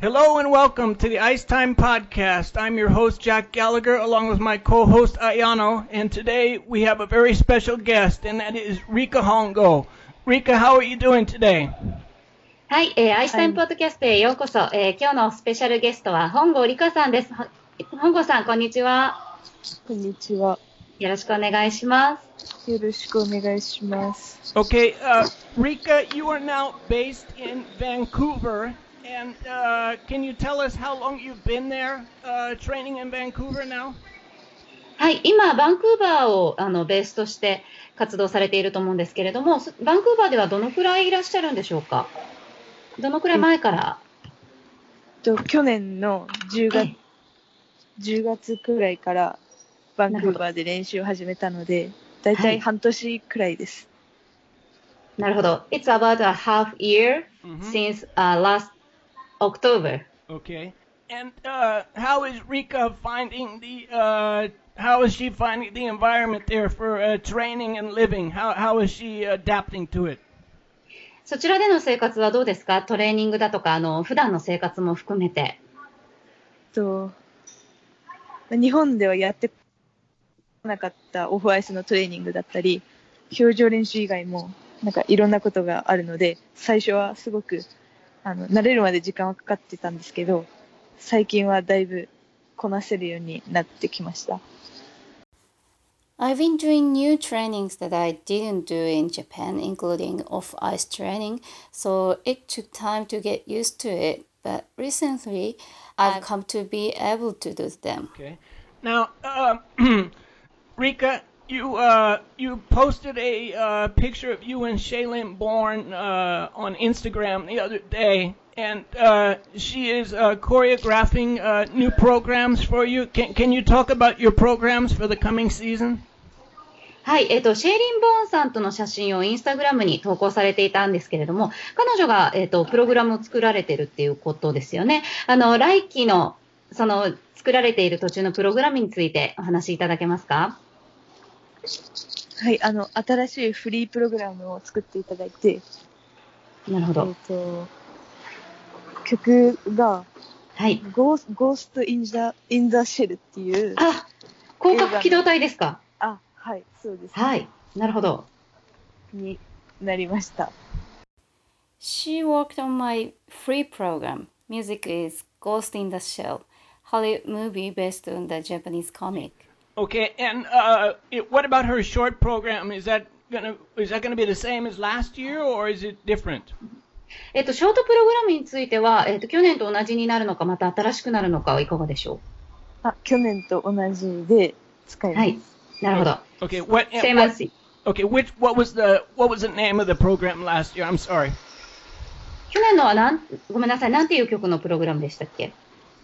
Hello and welcome to the Ice Time Podcast. I'm your host, Jack Gallagher, along with my co host, Ayano, and today we have a very special guest, and that is Rika Hongo. Rika, how are you doing today? はい、えー、アイスタイムポッドキャストへようこそ、えー、今日のスペシャルゲストは本郷理香さんです。は本郷さん、こんにちは。こんにちは。よろしくお願いします。よろしくお願いします。 Okay, uh, Rika, you are now based in Vancouver, and uh, can you tell us how long you've been there uh, training in Vancouver now? はい、今、バンクーバーをあのベースとして活動されていると思うんですけれども、すバンクーバーではどのくらいいらっしゃるんでしょうか？どのくらい前から、と去年の10月、10月くらいからバンクーバーで練習を始めたので、だいたはいい半年くらいです。なるほど。It's about a half year Mhm. since、uh, last October. Okay. And uh, how is Rika finding the? Uh, how is she finding the environment there for uh, training and living? How how is she adapting to it? そちらでの生活はどうですかトレーニングだとか、あの、普段の生活も含めて。と日本ではやってこなかったオフアイスのトレーニングだったり、表情練習以外もなんかいろんなことがあるので、最初はすごくあの慣れるまで時間はかかってたんですけど、最近はだいぶこなせるようになってきました。I've been doing new trainings that I didn't do in Japan, including off ice training, so it took time to get used to it. But recently, I've come to be able to do them. Okay. Now, um, Rika, you uh, you posted a uh, picture of you and Shaylin Bourne uh, on Instagram the other day, and uh, she is uh, choreographing uh, new programs for you. Can can you talk about your programs for the coming season? はい、えっ、と、シェイリン・ボーンさんとの写真をインスタグラムに投稿されていたんですけれども、彼女が、えっ、と、プログラムを作られてるっていうことですよね。あの、来期の、その、作られている途中のプログラムについてお話しいただけますかはい、あの、新しいフリープログラムを作っていただいて、なるほど。と、曲が、はい。 Ghos Ghost in the in the Shell っていう、あ、攻殻機動隊ですか？あ、はい、そうです、はい。なるほど。になりました。She worked on my free program. Music is Ghost in the Shell, Hollywood movie based on the Japanese comic. Okay, and uh, it, what about her short program? Is that gonna is that gonna be the same as last year, or is it different? えっ、と、ショートプログラムについては、えっ、と、去年と同じになるのか、また新しくなるのかはいかがでしょあ、去年と同じで使いうます。はい。なるほど。Okay, what? Same what- as okay, which what was the what was the name of the program last year? I'm sorry. 去年のはなん、ごめんなさい、なんていう曲のプログラムでしたっけ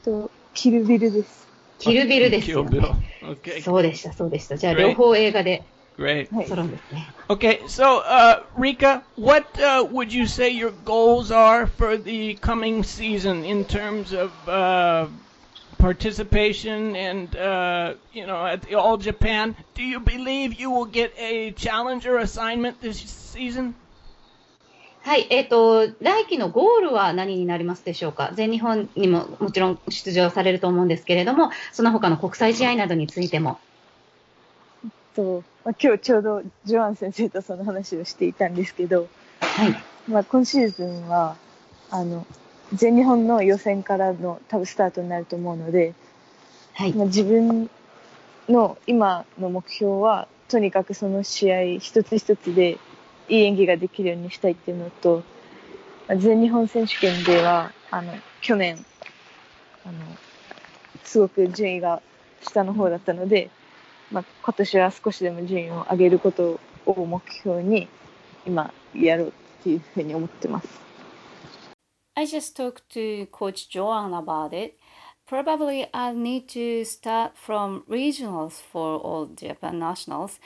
と、キルビルです。キルビルですよ、 Kill ね Bill.。Okay, そうでした、そうでした。じゃあ、 Great. 両方映画で great. はい。揃うんですね。 Okay, so uh, Rika, what uh, would you say your goals are for the coming season in terms of uh, participation and uh, you know at the All Japan? Do you believe you will get a challenger assignment this season? はい、えっ、と、来期のゴールは何になりますでしょうか？全日本にももちろん出場されると思うんですけれども、その他の国際試合などについても。と、まあ、今日ちょうどジョアン先生とその話をしていたんですけど、はい。まあ、今シーズンは、あの、全日本の予選からの多分スタートになると思うので、はい。まあ、自分の今の目標は、とにかくその試合一つ一つでいい演技ができるようにしたいっていうのと、全日本選手権では、あの、去年、あの、すごく順位が下の方だったので、まあ、今年は少しでも順位を上げることを目標に、今、やろうっていうふうに思ってます。I just talked to Coach Joan about it. Probably I'll need to start from regionals for all Japan nationals.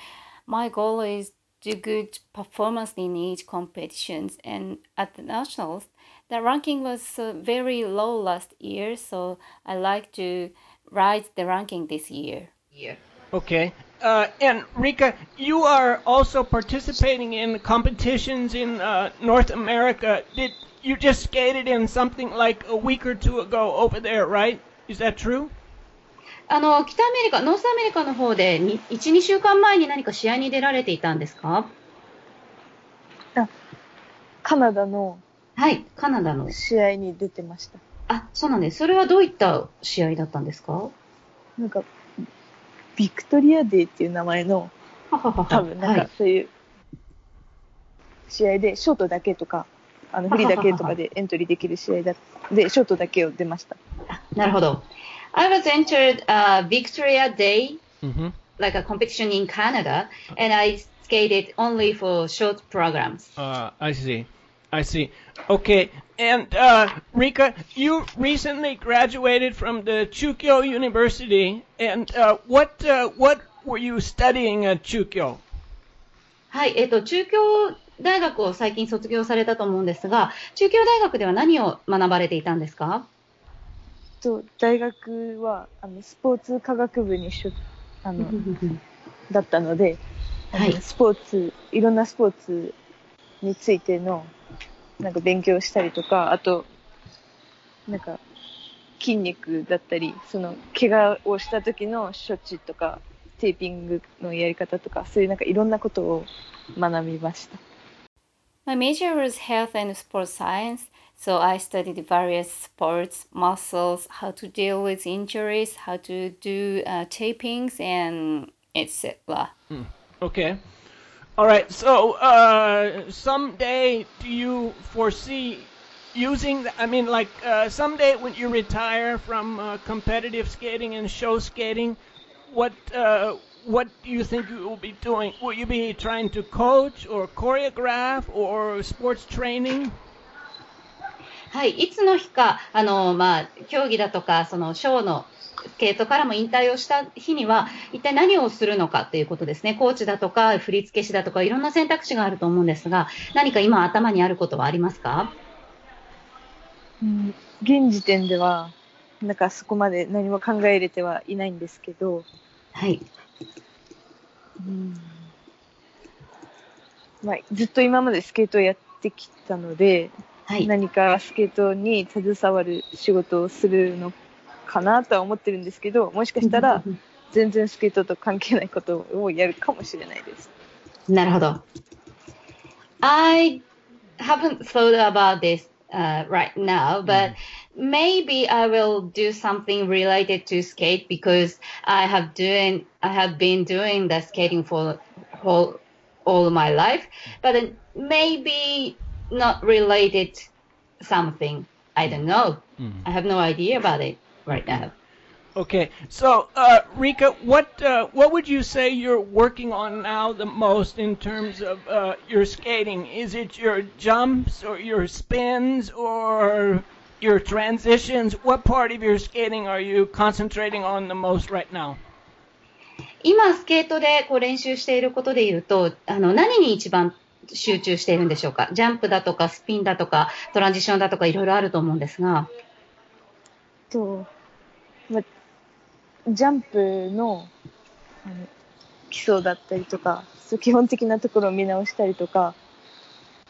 My goal is do good performance in each competitions and at the nationals the ranking was uh, very low last year so I like to rise the ranking this year. Yeah okay. Uh, and Rika, you are also participating in competitions in uh, North America. Did you just skated in something like a week or two ago over there, right? Is that true? あの、北アメリカ、ノースアメリカの方でに1、2週間前に何か試合に出られていたんですか？カナダのはい、カナダの。試合に出てました。あ、そうなんです。それはどういった試合だったんですか？はなんか、ビクトリアデーっていう名前の、ははは。多分なんはい、かそういう試合でショートだけとか、あのフリーだけとかでエントリーできる試合だで、ショートだけを出ました。なるほど。I was entered a Victoria Day, Mm-hmm. like a competition in Canada, and I skated only for short programs. Uh, I see. I see. Okay. And uh, Rika, you recently graduated from the Chukyo University, and uh, what uh, what were you studying at Chukyo? はい、えっ、と、中京大学を最近卒業されたと思うんですが、中京大学では何を学ばれていたんですか と大学はあのスポーツ科学部にしょあの だったので、はいスポーツいろんなスポーツについてのなんか勉強したりとかあとなんか筋肉だったりその怪我をした時の処置とかテーピングのやり方とかそういうなんかいろんなことを学びました。My major was health and sports science, so I studied various sports, muscles, how to deal with injuries, how to do uh, tapings, and etc. Okay. All right. So uh, someday, do you foresee using? The, I mean, like uh, someday when you retire from uh, competitive skating and show skating, what uh, what do you think you will be doing? Will you be trying to coach or choreograph or sports training? はい、いつの日か、あの、まあ、競技だとか、その、ショーのスケートからも引退をした日には、一体何をするのかっていうことですね。コーチだとか、振付師だとか、いろんな選択肢があると思うんですが、何か今頭にあることはありますか？うん現時点ではなんかそこまで何も考えれてはいないんですけど、はい。うんまあ、ずっと今までスケートをやってきたので、はい。何かスケートに携わる仕事をするのかなとは思ってるんですけどもしかしたら全然スケートと関係ないことをやるかもしれないです。なるほど。I haven't thought about this uh, right now, but maybe I will do something related to skate because I have doing I have been doing the skating for whole all my life, but maybe not related something. I don't know. Mm. I have no idea about it right now. Okay, so uh, Rika, what uh, what would you say you're working on now the most in terms of uh, your skating? Is it your jumps or your spins or your transitions? What part of your skating are you concentrating on the most right now? 今スケートでこう練習していることで言うと、あの何に一番集中しているんでしょうか。ジャンプだとか、スピンだとか、トランジションだとか、いろいろあると思うんですが、と、まあ、ジャンプのあの基礎だったりとか基本的なところを見直したりとか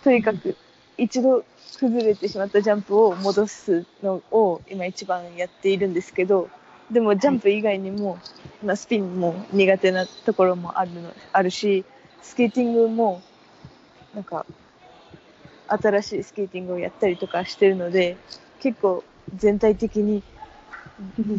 とにかく一度崩れてしまったジャンプを戻すのを今一番やっているんですけどでもジャンプ以外にも、まあ、スピンも苦手なところもあるのあるしスケーティングもなんか新しいスケーティングをやったりとかしてるので結構全体的に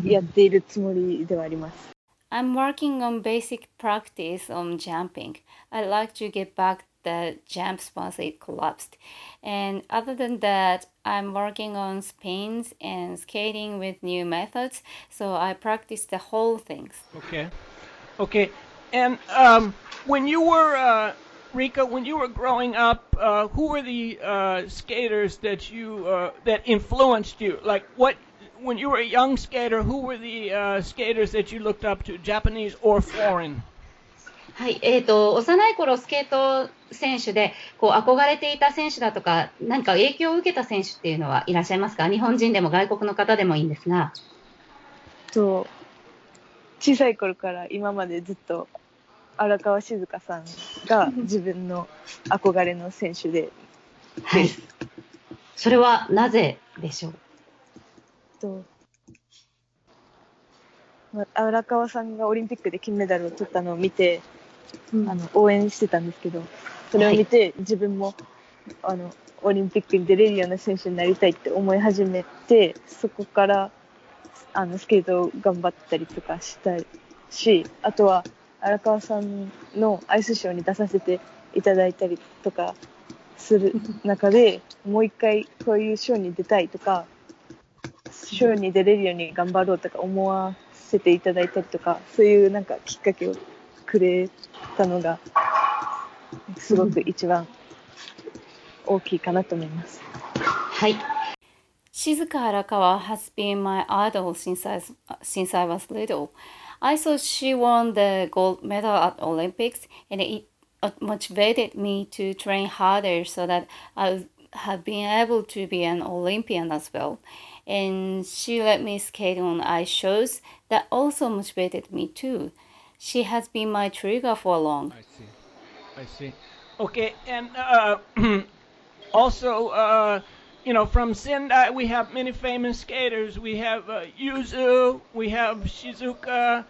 やっているつもりではあります。 I'm working on basic practice on jumping. I'd like to get back the jumps once it collapsed. And other than that, I'm working on spins and skating with new methods. So I practice the whole things. Okay, okay, and um, when you were uh, Rika, when you were growing up, uh, who were the uh, skaters that you uh, that influenced you? Like what? When you were a young skater, who were the uh, skaters that you looked up to, Japanese or foreign? はい、えっ、と、幼い頃スケート選手で、こう、憧れていた選手だとか、何か影響を受けた選手っていうのはいらっしゃいますか日本人でも外国の方でもいいんですが。と小さい頃から今までずっと荒川静香さんが自分の憧れの選手で。はい。それはなぜでしょう？と、まあ、荒川さんがオリンピックで金メダルを取ったのを見て、うん。あの応援してたんですけど、それを見て、自分もあのオリンピックに出れるような選手になりたいって思い始めて、そこからあのスケートを頑張ったりとかしたし、あとは荒川さんのアイスショーに出させていただいたりとかする中で、もう一回こういうショーに出たいとか、ショーに出れるように頑張ろうとか思わせていただいたりとか、そういうなんかきっかけをくれたのが、すごく一番大きいかなと思います。はい。Shizuka Arakawa has been my idol since I, since I was little. I saw she won the gold medal at Olympics and it motivated me to train harder so that I have been able to be an Olympian as well. And she let me skate on ice shows that also motivated me too. She has been my trigger for long. I see. I see. Okay, and uh, also, uh, you know, from Sendai, we have many famous skaters. We have uh, Yuzu, we have Shizuka,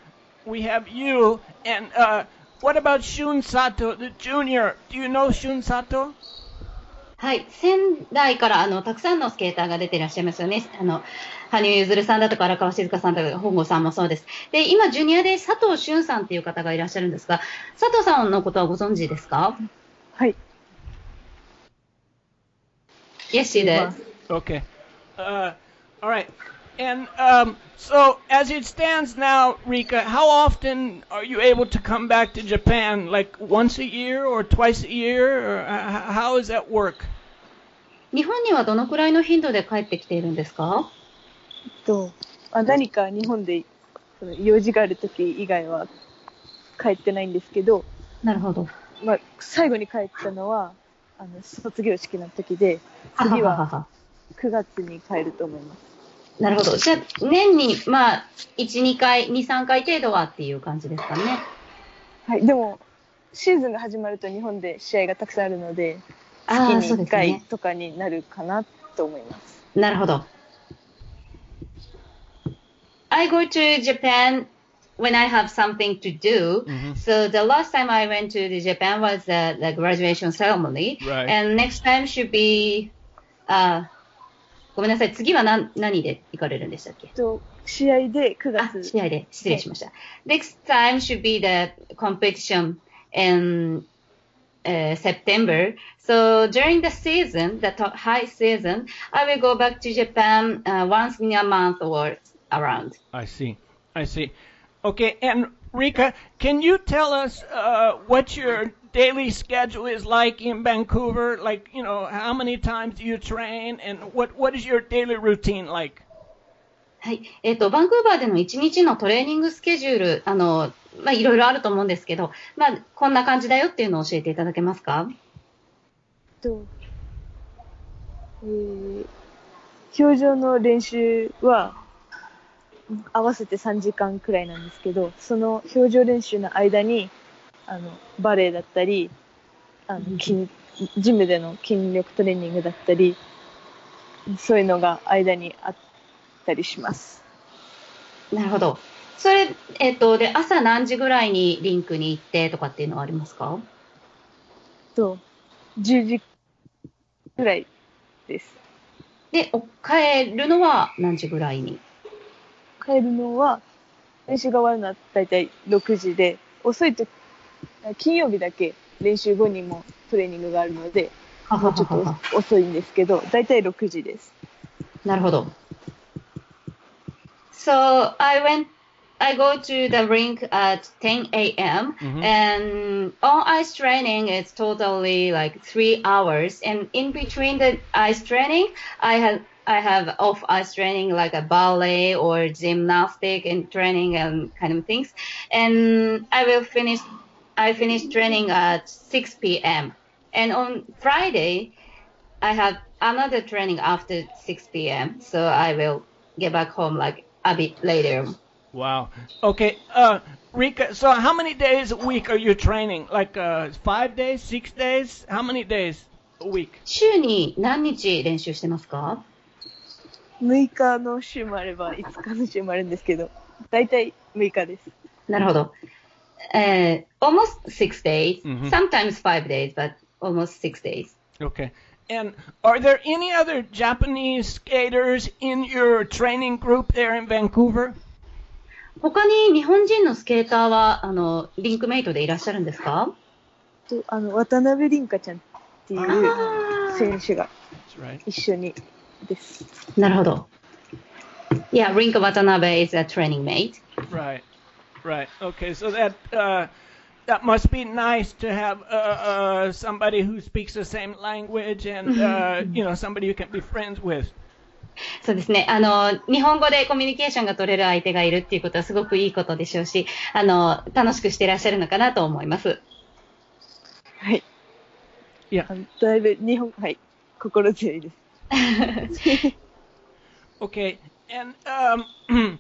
we have you, and uh, what about Shun Sato, the junior? Do you know Shun Sato? はい。仙台からあの、たくさんのスケーターが出ていらっしゃいますよね。あの、羽生結弦さんだとか荒川静香さんとか本郷さんもそうです。で、今、ジュニアで佐藤俊さんっていう方がいらっしゃるんですが、佐藤さんのことはご存知ですかはい。Yes, she does. Okay. Uh, all right. And um, so, as it stands now, Rika, how often are you able to come back to Japan? Like once a year or twice a year? Or uh, how does that work? 日本にはどのくらいの頻度で帰ってきているんですかと、あ何か日本でその用事がある時以外は帰ってないんですけど、なるほど。まあ、最後に帰ったのは、あの、卒業式の時で、次はははは。9月に帰ると思います。なるほど。じゃあ、年に、まあ、1、2回、2、3回程度はっていう感じですかね。はい。でも、シーズンが始まると日本で試合がたくさんあるので、月に1そうですね。回とかになるかなと思います。なるほど。I go to Japan when I have something to do. Mhm. So the last time I went to the Japan was the, the graduation ceremony. Right. And next time should be, あごめんなさい。次は何何で行かれるんでしたっけと、試合で9あ、月、試合で失礼しました。Next time should be the competition in uh, September. So during the season, the to- high season, I will go back to Japan uh, once in a month or around. I see. I see. Okay, and Rika, can you tell us uh, what your daily schedule is like in Vancouver? Like, you know, how many times do you train, and what what is your daily routine like? はい。えっ、と、バンクーバーでの1日のトレーニングスケジュール、あの、まあ、いろいろあると思うんですけど、まあ、こんな感じだよっていうのを教えていただけますかと、えー、表情の練習は合わせて3時間くらいなんですけど、その表情練習の間に、あの、バレエだったり、あの筋ジムでの筋力トレーニングだったり、そういうのが間にあったりします。なるほど。それ、えっ、と、で、朝何時ぐらいにリンクに行ってとかっていうのはありますか？と、10時くらいです。で、お帰るのは何時ぐらいに？帰るのは、練習が終わるのは大体6時で、遅いと、金曜日だけ練習後にもトレーニングがあるので、もうちょっと遅いんですけど、大体6時です。なるほど。So, I went, I go to the rink at 10 a.m. Mhm. and on ice training it's totally like three hours and in between the ice training I have I have off ice training like a ballet or gymnastic and training and kind of things and I will finish I finish training at 6 p.m. and on Friday I have another training after 6 p.m. so I will get back home like a bit later Wow. Okay, uh, Rika. So, how many days a week are you training? Like uh, five days, six days? How many days? a week? 週に何日練習してますか 6日の週もあれば、5日の週もあるんですけど、だいたい6日です。なるほど。えー、almost six days, Mhm. sometimes five days, but almost six days. Okay. And are there any other Japanese skaters in your training group there in Vancouver? 他に日本人のスケーターは、あの、リンクメイトでいらっしゃるんですかとあの渡辺凛香ちゃんっていうあ選手が.一緒にです。ーなるほど。Yeah, Rink Watanabe is a training mate. Right. Right. Okay. So that uh, that must be nice to have uh, uh, somebody who speaks the same language and uh, you know somebody you can be friends with. そうですね。あの、日本語でコミュニケーションが取れる相手がいるっていうことはすごくいいことでしょうし、あの、楽しくしていらっしゃるのかなと思います。はい。いやだいぶ日本、はい。心強いです。Okay. And um,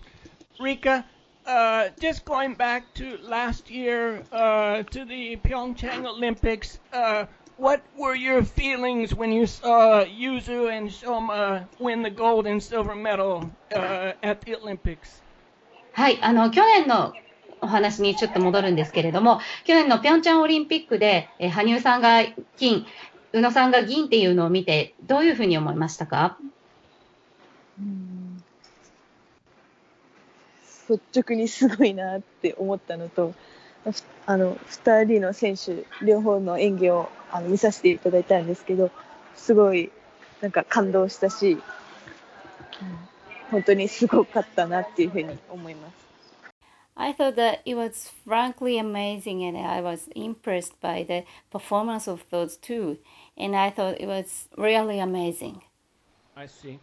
Rika, uh, just going back to last year uh, to the Pyeongchang Olympics, uh, what were your feelings when you saw Yuzu and Shoma win the gold and silver medal uh, at the Olympics? はい、あの、去年のお話にちょっと戻るんですけれども、去年のピョンチャンオリンピックで、えー羽生さんが金、宇野さんが銀っていうのを見て、どういうふうに思いましたか？率直にすごいなって思ったのと、あの、二人の選手、両方の演技をあの見させていただいたんですけど、すごい、なんか感動したし、本当にすごかったなっていうふうに思います。I thought that it was frankly amazing and I was impressed by the performance of those two. And I thought it was really amazing. I see.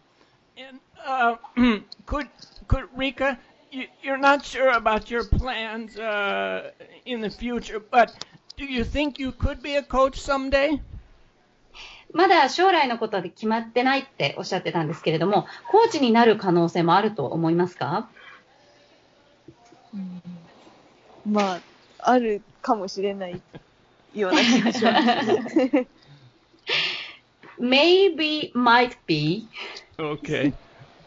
And uh, could could Rika, you, you're not sure about your plans uh, in the future, but do you think you could be a coach someday? まだ将来のことは決まってないっておっしゃってたんですけれども、コーチになる可能性もあると思いますか まあ、あるかもしれないような気がします。 ?Maybe, might be. Okay.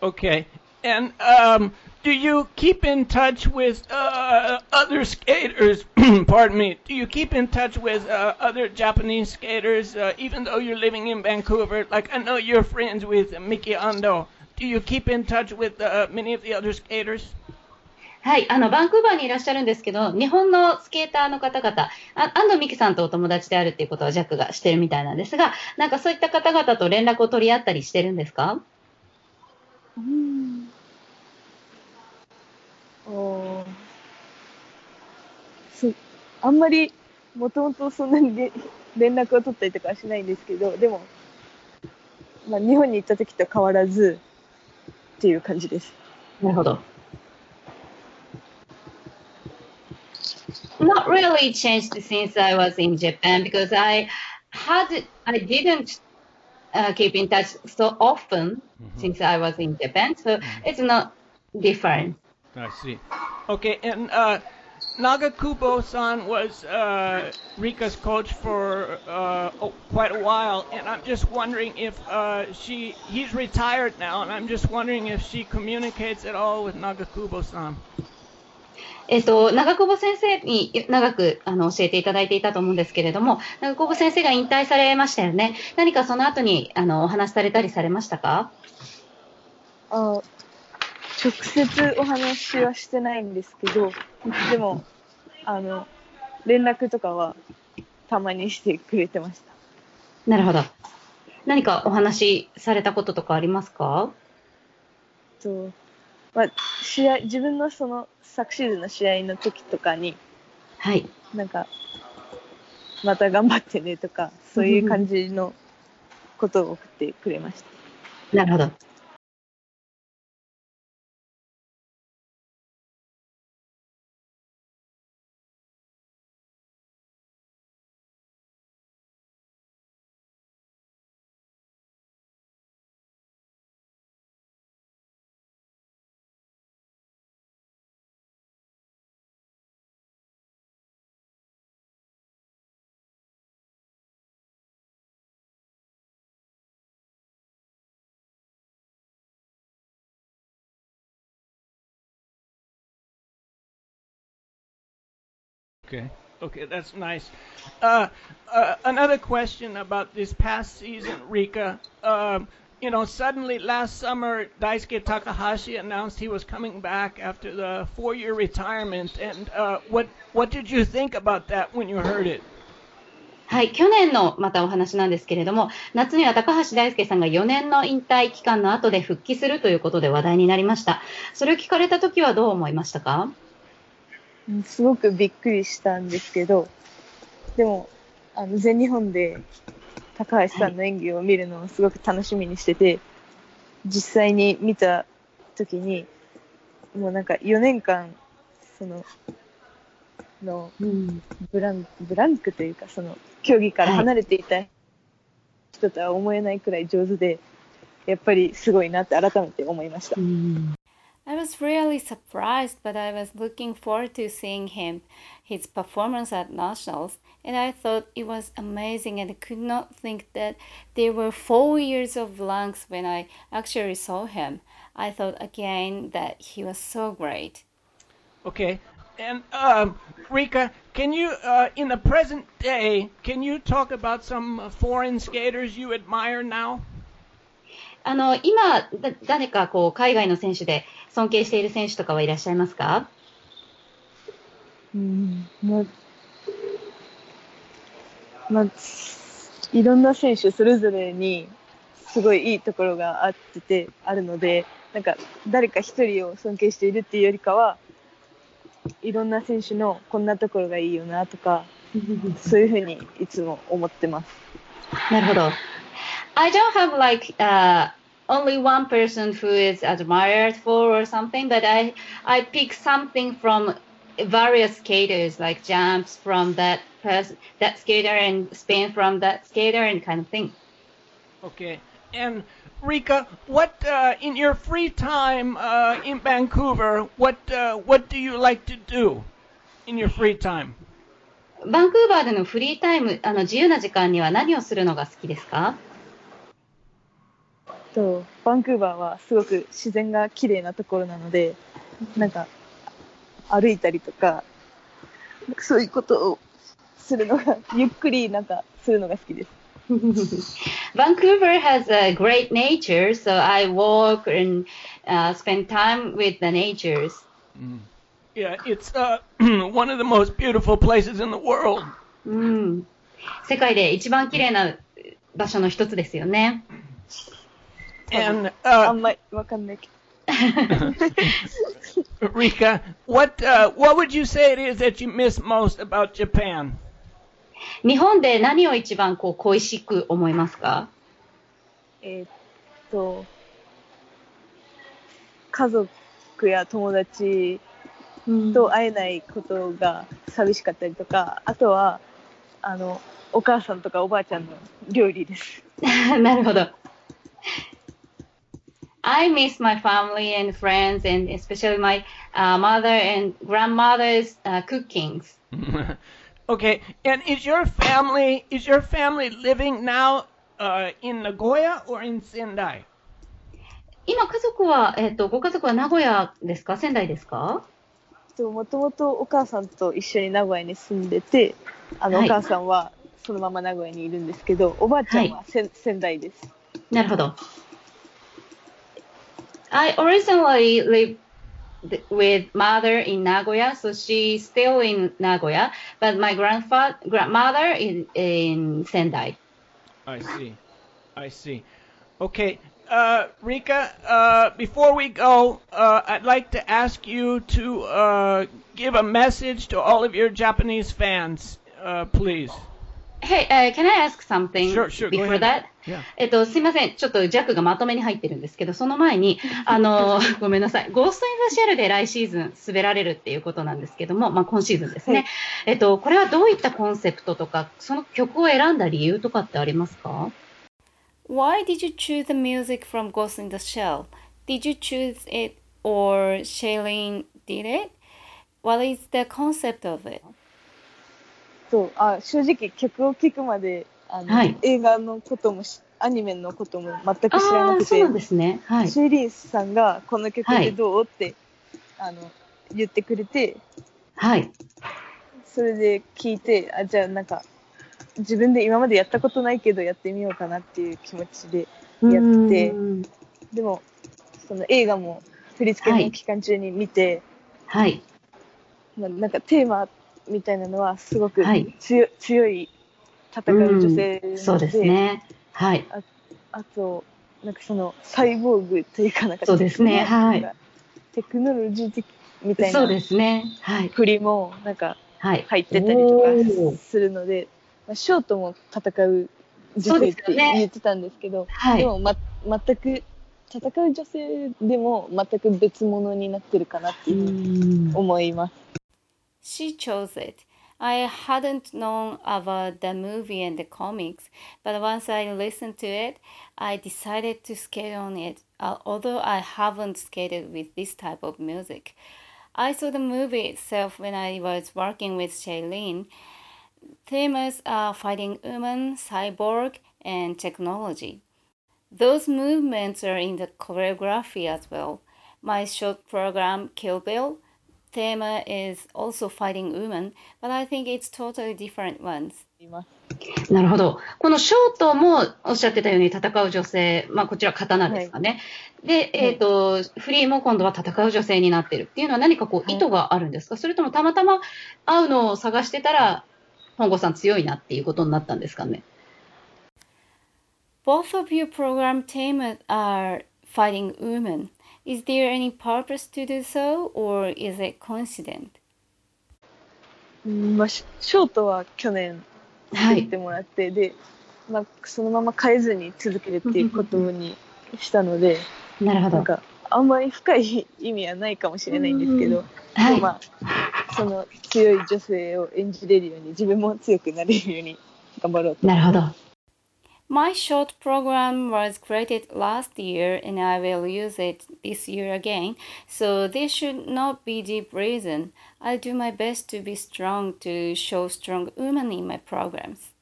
Okay. And um, do you keep in touch with uh, other skaters? pardon me. Do you keep in touch with uh, other Japanese skaters, uh, even though you're living in Vancouver? Like I know you're friends with Miki Ando. Do you keep in touch with uh, many of the other skaters? はい、あの、バンクーバーにいらっしゃるんですけど、日本のスケーターの方々、あ安藤美希さんとお友達であるっていうことはジャックがしてるみたいなんですが、なんかそういった方々と連絡を取り合ったりしてるんですか？うんおーそあんまりもともとそんなにれ連絡を取ったりとかはしないんですけどでも、まあ、日本に行った時と変わらずっていう感じです。なるほど。Not really changed since I was in Japan because I had, I didn't uh, keep in touch so often since I was in Japan, so it's not different. I see. Okay, and uh, Nagakubo-san was uh, Rika's coach for uh, oh, quite a while, and I'm just wondering if uh, she he's retired now, and I'm just wondering if she communicates at all with Nagakubo-san. えっと、長久保先生に長くあの教えていただいていたと思うんですけれども、長久保先生が引退されましたよね。何かその後にあのお話しされたりされましたか？あ直接お話はしてないんですけどでもあの連絡とかはたまにしてくれてました。なるほど。何かお話しされたこととかありますか？と、まあ、試合、自分のその昨シーズンの試合の時とかに、はい。なんか、また頑張ってねとか、そういう感じのことを送ってくれました。なるほど。Okay. Okay, that's nice. Uh, uh, another question about this past season, Rika. Um, you know, suddenly last summer, Daisuke Takahashi announced he was coming back after the four-year retirement. And uh, what what did you think about that when you heard it? はい、去年のまたお話なんですけれども、夏には高橋大輔さんが4年の引退期間の後で復帰するということで話題になりました。それを聞かれたときはどう思いましたかうんすごくびっくりしたんですけど、でも、あの、全日本で高橋さんの演技を見るのをすごく楽しみにしてて、実際に見た時に、もうなんか4年間、その、の。ブランブランクというか、その、競技から離れていた人とは思えないくらい上手で、やっぱりすごいなって改めて思いました。I was really surprised, but I was looking forward to seeing him, his performance at nationals, and I thought it was amazing and could not think that there were four years of blanks when I actually saw him. I thought again that he was so great. Okay. And um, Rika, can you, uh, in the present day, can you talk about some uh, foreign skaters you admire now? あの、今、だ誰かこう、海外の選手で尊敬している選手とかはいらっしゃいますか？うん、まあ、まあ、いろんな選手それぞれにすごいいいところがあってて、あるので、なんか誰か一人を尊敬しているっていうよりかは、いろんな選手のこんなところがいいよなとか、そういうふうにいつも思ってます。なるほど。I don't have like uh, only one person who is admired for or something, but I I pick something from various skaters, like jumps from that person, that skater, and spin from that skater, and kind of thing. Okay. And Rika, what uh, in your free time uh, in Vancouver, what uh, what do you like to do in your free time? バンクーバーでのフリータイム、あの自由な時間には何をするのが好きですか とバンクーバーはすごく自然が綺麗なところなので、なんか歩いたりとか、なんかそういうことをするのが、ゆっくりなんかするのが好きです。Vancouver has a great nature, so I walk and uh, spend time with the natures. Yeah, it's uh, one of the most beautiful places in the world. うん。世界で一番綺麗な場所の一つですよね。And あ uh, んまりわかんないけど。Rika, what uh, what would you say it is that you miss most about Japan? 日本で何を一番こう恋しく思いますか？えーっと、家族や友達と会えないことが寂しかったりとか、あとは、あの、お母さんとかおばあちゃんの料理です。なるほど。I miss my family and friends and especially my uh, mother and grandmother's uh, cookings. okay, and is your family is your family living now uh, in Nagoya or in Sendai? 今家族は、えっ、と、ご家族は名古屋ですか仙台ですかもともとお母さんと一緒に名古屋に住んでて、あの、はいお母さんはそのまま名古屋にいるんですけど、おばあちゃんはせん、仙台です。なるほど。 I originally lived with mother in Nagoya, so she's still in Nagoya, but my grandfather, grandmother in, in Sendai. I see. I see. Okay, uh, Rika, uh, before we go, uh, I'd like to ask you to uh, give a message to all of your Japanese fans, uh, please. Hey, uh, can I ask something Sure, sure, before that? Yeah. えっと、すいません。ちょっとジャックがまとめに入ってるんですけど、その前に、あの、ごめんなさい。ゴースト・イン・ザ・シェルで来シーズン滑られるっていうことなんですけども、まあ今シーズンですね。はいえっと、これはどういったコンセプトとか、その曲を選んだ理由とかってありますか Why did you choose the music from Ghost in the Shell? Did you choose it or Shailene did it? What is the concept of it? とあ正直曲を聴くまであの、はい映画のこともしアニメのことも全く知らなくてそうなんですね。はい。シェリーさんがこの曲はいでどうってあの言ってくれてはい。それで聞いて、あ、じゃあなんか、自分で今までやったことないけどやってみようかなっていう気持ちでやってうんでも、その映画も振り付けの期間中に見て、はい。まあ、なんかテーマみたいなのはすごくはい強,、強い戦う女性なので、そうですね。はい。あと、なんかそのサイボーグというかなんかそうですねはいテクノロジー的みたいなそうですね。はい。振りもなんかはい。入ってたりとかするので、まあ、ショートも戦う女性って言ってたんですけど、はいでも、ま、全く戦う女性でも全く別物になってるかなってういう思います。She chose it. I hadn't known about the movie and the comics, but once I listened to it, I decided to skate on it, uh, although I haven't skated with this type of music. I saw the movie itself when I was working with Shailene. Themes are fighting women, cyborg, and technology. Those movements are in the choreography as well. My short program, Kill Bill, theme is also fighting women, but I think it's totally different ones. なるほど。このショートもおっしゃってたように戦う女性、まあこちら刀ですかね。で、えっ、と、フリーも今度は戦う女性になってるっていうのは何かこうはい意図があるんですか、それともたまたま会うのを探してたら、本郷さん強いなっていうことになったんですかね？Both of your program themes are fighting women. Is there any purpose to do so, or is it coincident? うんまあ、シショートは去年はい作って。もらって、で、まあ、そのまま変えずに続けるっていうことにしたので、なるほど。なんか、あんまり深い意味はないかもしれないんですけど、はいまあ、その強い女性を演じれるように、自分も強くなれるように頑張ろうと。なるほど。My short program was created last year and I will use it this year again, so this should not be deep reason. I'll do my best to be strong to show strong women in my programs.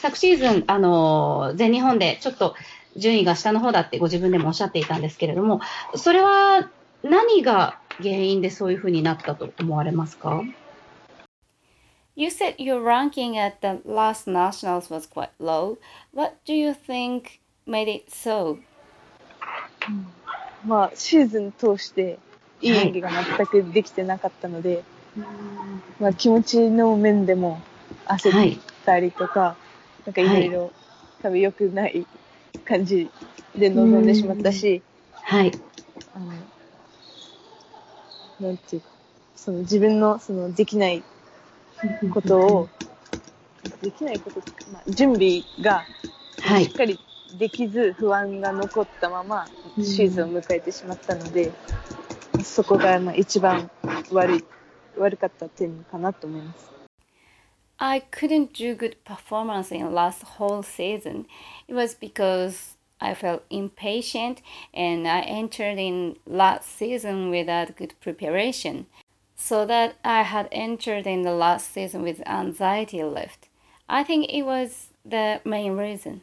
昨シーズン、あの、全日本でちょっと順位が下の方だってご自分でもおっしゃっていたんですけれども、それは何が原因でそういうふうになったと思われますか You said your ranking at the last nationals was quite low. What do you think made it so? まあ、シーズン通して、いい演技が全くできてなかったので、まあ、気持ちの面でも焦ったりとか、なんかいろいろ、多分良くない感じで臨んでしまったし、はい。あの、なんていうか、その自分のそのできないことを、できないことまあ、準備がはいしっ。かりできず不安が残ったままうんシーズンを迎えてしまったので、そこがまあ一番悪い、悪かった点かなと思います。I couldn't do good performance in last whole season. It was because I felt impatient and I entered in last season without good preparation. So that I had entered in the last season with anxiety left. I think it was the main reason.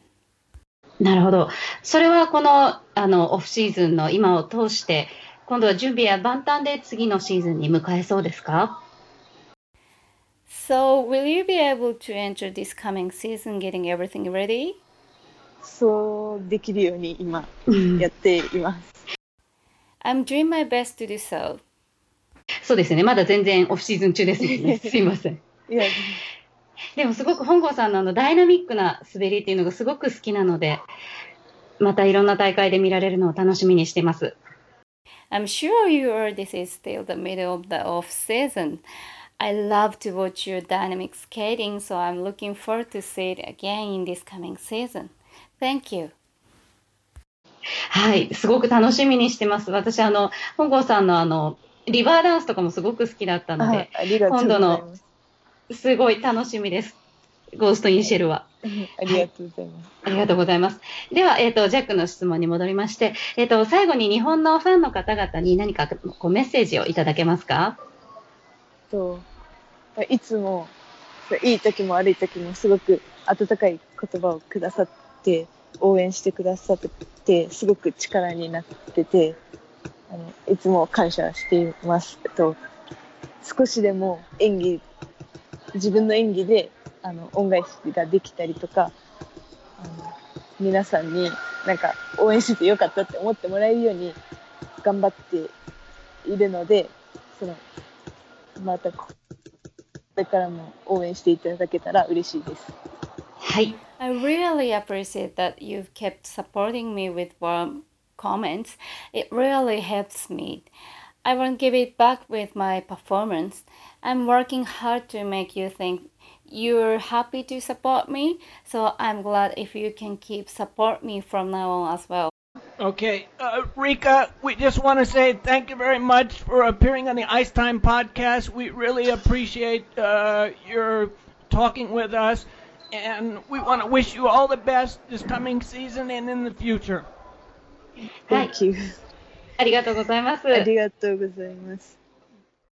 なるほど。それはこの、あの、オフシーズンの今を通して、今度は準備や万端で次のシーズンに迎えそうですか So, will you be able to enter this coming season getting everything ready? そうできるように今うんやっています。 I'm doing my best to do so. そうですね。まだ全然オフシーズン中ですよね。すいません。いや、でもすごく本郷さんのあのダイナミックな滑りっていうのがすごく好きなので、またいろんな大会で見られるのを楽しみにしてます。I'm sure you are. This is still the middle of the off season. I love to watch your dynamic skating, so I'm looking forward to see it again in this coming season. Thank you. はい。すごく楽しみにしてます。私あの、本郷さんのあの、リバーダンスとかもすごく好きだったのあで、ありがとうございます。すごい楽しみです。ゴーストインシェルは。ありがとうございます。ありがとうございます。では、えっ、と、ジャックの質問に戻りまして、えっ、と、最後に日本のファンの方々に何かこうメッセージをいただけますか？と、いつも、いい時も悪い時もすごく温かい言葉をくださって、応援してくださって、すごく力になってて、あのいつも感謝しています。と少しでも演技自分の演技であの恩返しができたりとかあの皆さんになんか応援しててよかったって思ってもらえるように頑張っているのでそのまたこれからも応援していただけたら嬉しいです。はい。I really appreciate that you've kept supporting me with warm comments. It really helps me. I won't give it back with my performance. I'm working hard to make you think you're happy to support me, so I'm glad if you can keep support me from now on as well. Okay, uh, Rika, we just want to say thank you very much for appearing on the Ice Time podcast. We really appreciate uh, your talking with us, and we want to wish you all the best this coming season and in the future. はい Thank you. ありがとうございます。ありがとうございます。